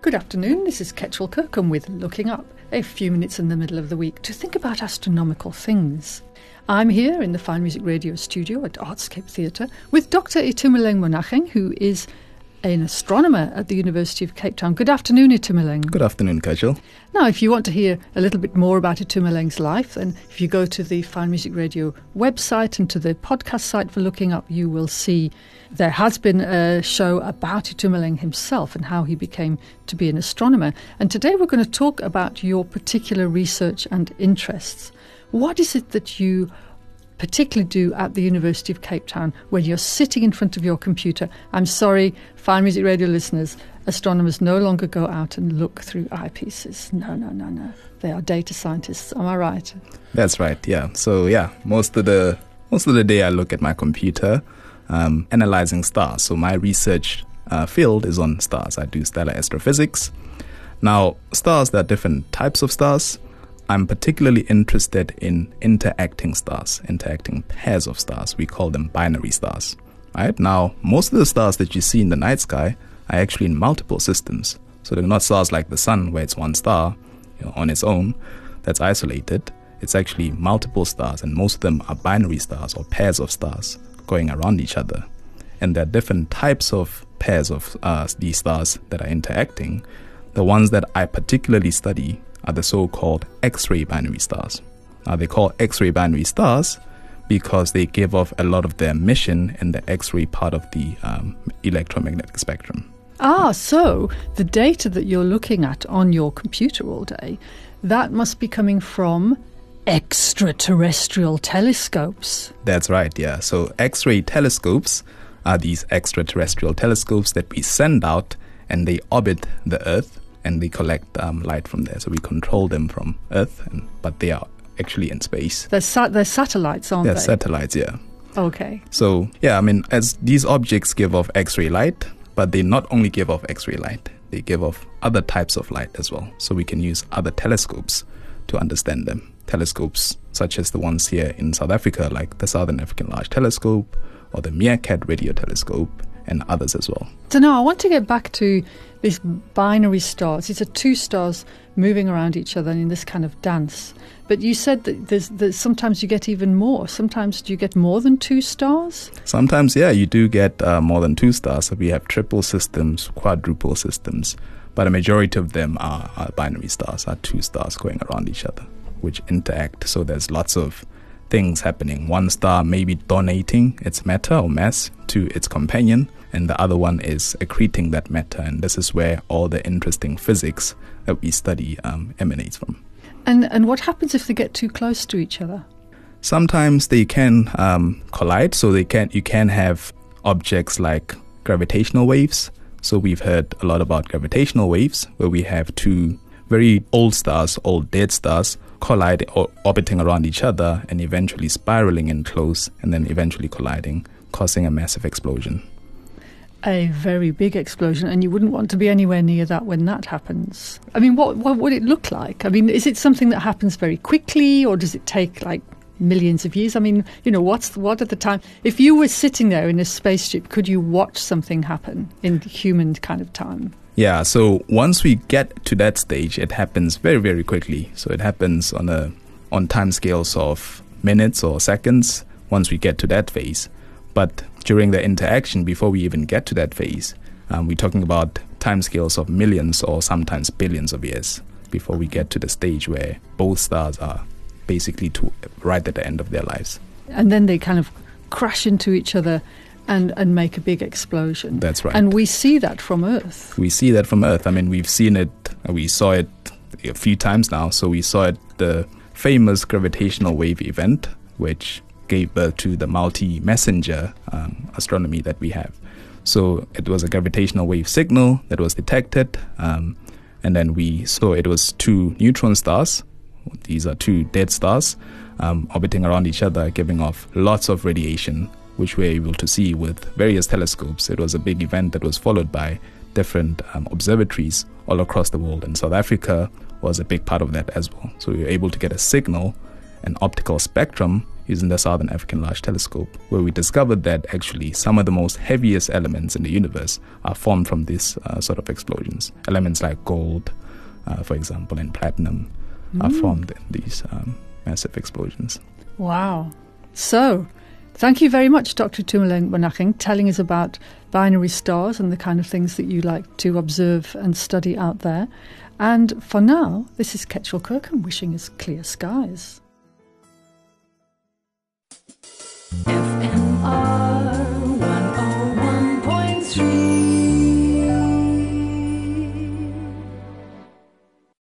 Good afternoon, this is Kechil Kirkham with Looking Up, a few minutes in the middle of the week to think about astronomical things. I'm here in the Fine Music Radio studio at Artscape Theatre with Dr. Itumeleng Monageng, who is an astronomer at the University of Cape Town. Good afternoon, Itumeleng. Good afternoon, Kechil. Now, if you want to hear a little bit more about Itumeleng's life, then if you go to the Fine Music Radio website and to the podcast site for Looking Up, you will see there has been a show about Itumeleng himself and how he became to be an astronomer. And today we're going to talk about your particular research and interests. What is it that you particularly do at the University of Cape Town when you're sitting in front of your computer. I'm sorry, Fine Music Radio listeners, astronomers no longer go out and look through eyepieces. No, no, no, no. They are data scientists. Am I right? That's right. Yeah. So yeah, most of the most of the day I look at my computer, um, analyzing stars. So my research uh, field is on stars. I do stellar astrophysics. Now, stars, there are different types of stars. I'm particularly interested in interacting stars, interacting pairs of stars. We call them binary stars. Right? Now, most of the stars that you see in the night sky are actually in multiple systems. So they're not stars like the sun, where it's one star you know, on its own that's isolated. It's actually multiple stars, and most of them are binary stars or pairs of stars going around each other. And there are different types of pairs of uh, these stars that are interacting. The ones that I particularly study are the so called X ray binary stars. Now, they call X ray binary stars because they give off a lot of their emission in the X ray part of the um, electromagnetic spectrum. Ah, so the data that you're looking at on your computer all day, that must be coming from extraterrestrial telescopes. That's right, yeah. So X ray telescopes are these extraterrestrial telescopes that we send out and they orbit the Earth and they collect um, light from there. So we control them from Earth, and, but they are actually in space. They're, sa- they're satellites, aren't they're they? satellites, yeah. Okay. So, yeah, I mean, as these objects give off X ray light, but they not only give off X ray light, they give off other types of light as well. So we can use other telescopes to understand them. Telescopes such as the ones here in South Africa, like the Southern African Large Telescope or the MeerKAT Radio Telescope, and others as well. So now I want to get back to these binary stars. These are two stars moving around each other in this kind of dance. But you said that there's, there's sometimes you get even more. Sometimes do you get more than two stars? Sometimes, yeah, you do get uh, more than two stars. So we have triple systems, quadruple systems, but a majority of them are, are binary stars, are two stars going around each other, which interact. So there's lots of things happening. One star may be donating its matter or mass to its companion, and the other one is accreting that matter. And this is where all the interesting physics that we study um, emanates from. And and what happens if they get too close to each other? Sometimes they can um, collide, so they can you can have objects like gravitational waves. So we've heard a lot about gravitational waves, where we have two very old stars, old dead stars, colliding or orbiting around each other and eventually spiraling in close and then eventually colliding, causing a massive explosion. A very big explosion, and you wouldn't want to be anywhere near that when that happens. I mean, what what would it look like? I mean, is it something that happens very quickly, or does it take like millions of years? I mean, you know, what's what at the time? If you were sitting there in a spaceship, could you watch something happen in human kind of time? Yeah, so once we get to that stage, it happens very, very quickly. So it happens on a on time scales of minutes or seconds once we get to that phase. But during the interaction, before we even get to that phase, um, we're talking about timescales of millions or sometimes billions of years before we get to the stage where both stars are basically to, right at the end of their lives. And then they kind of crash into each other and, and make a big explosion. That's right. And we see that from Earth. We see that from Earth. I mean, we've seen it, we saw it a few times now. So we saw it, the famous gravitational wave event, which gave birth to the multi messenger um, astronomy that we have. So it was a gravitational wave signal that was detected, um, and then we saw it was two neutron stars. These are two dead stars um, orbiting around each other, giving off lots of radiation, which we were able to see with various telescopes. It was a big event that was followed by different um, observatories all across the world, and South Africa was a big part of that as well. So we were able to get a signal an optical spectrum using the Southern African Large Telescope, where we discovered that actually some of the most heaviest elements in the universe are formed from these uh, sort of explosions. Elements like gold, uh, for example, and platinum mm. are formed in these um, massive explosions. Wow. So, thank you very much, Dr. Itumeleng Monageng, telling us about binary stars and the kind of things that you like to observe and study out there. And for now, this is Kechil Kirkham wishing us clear skies.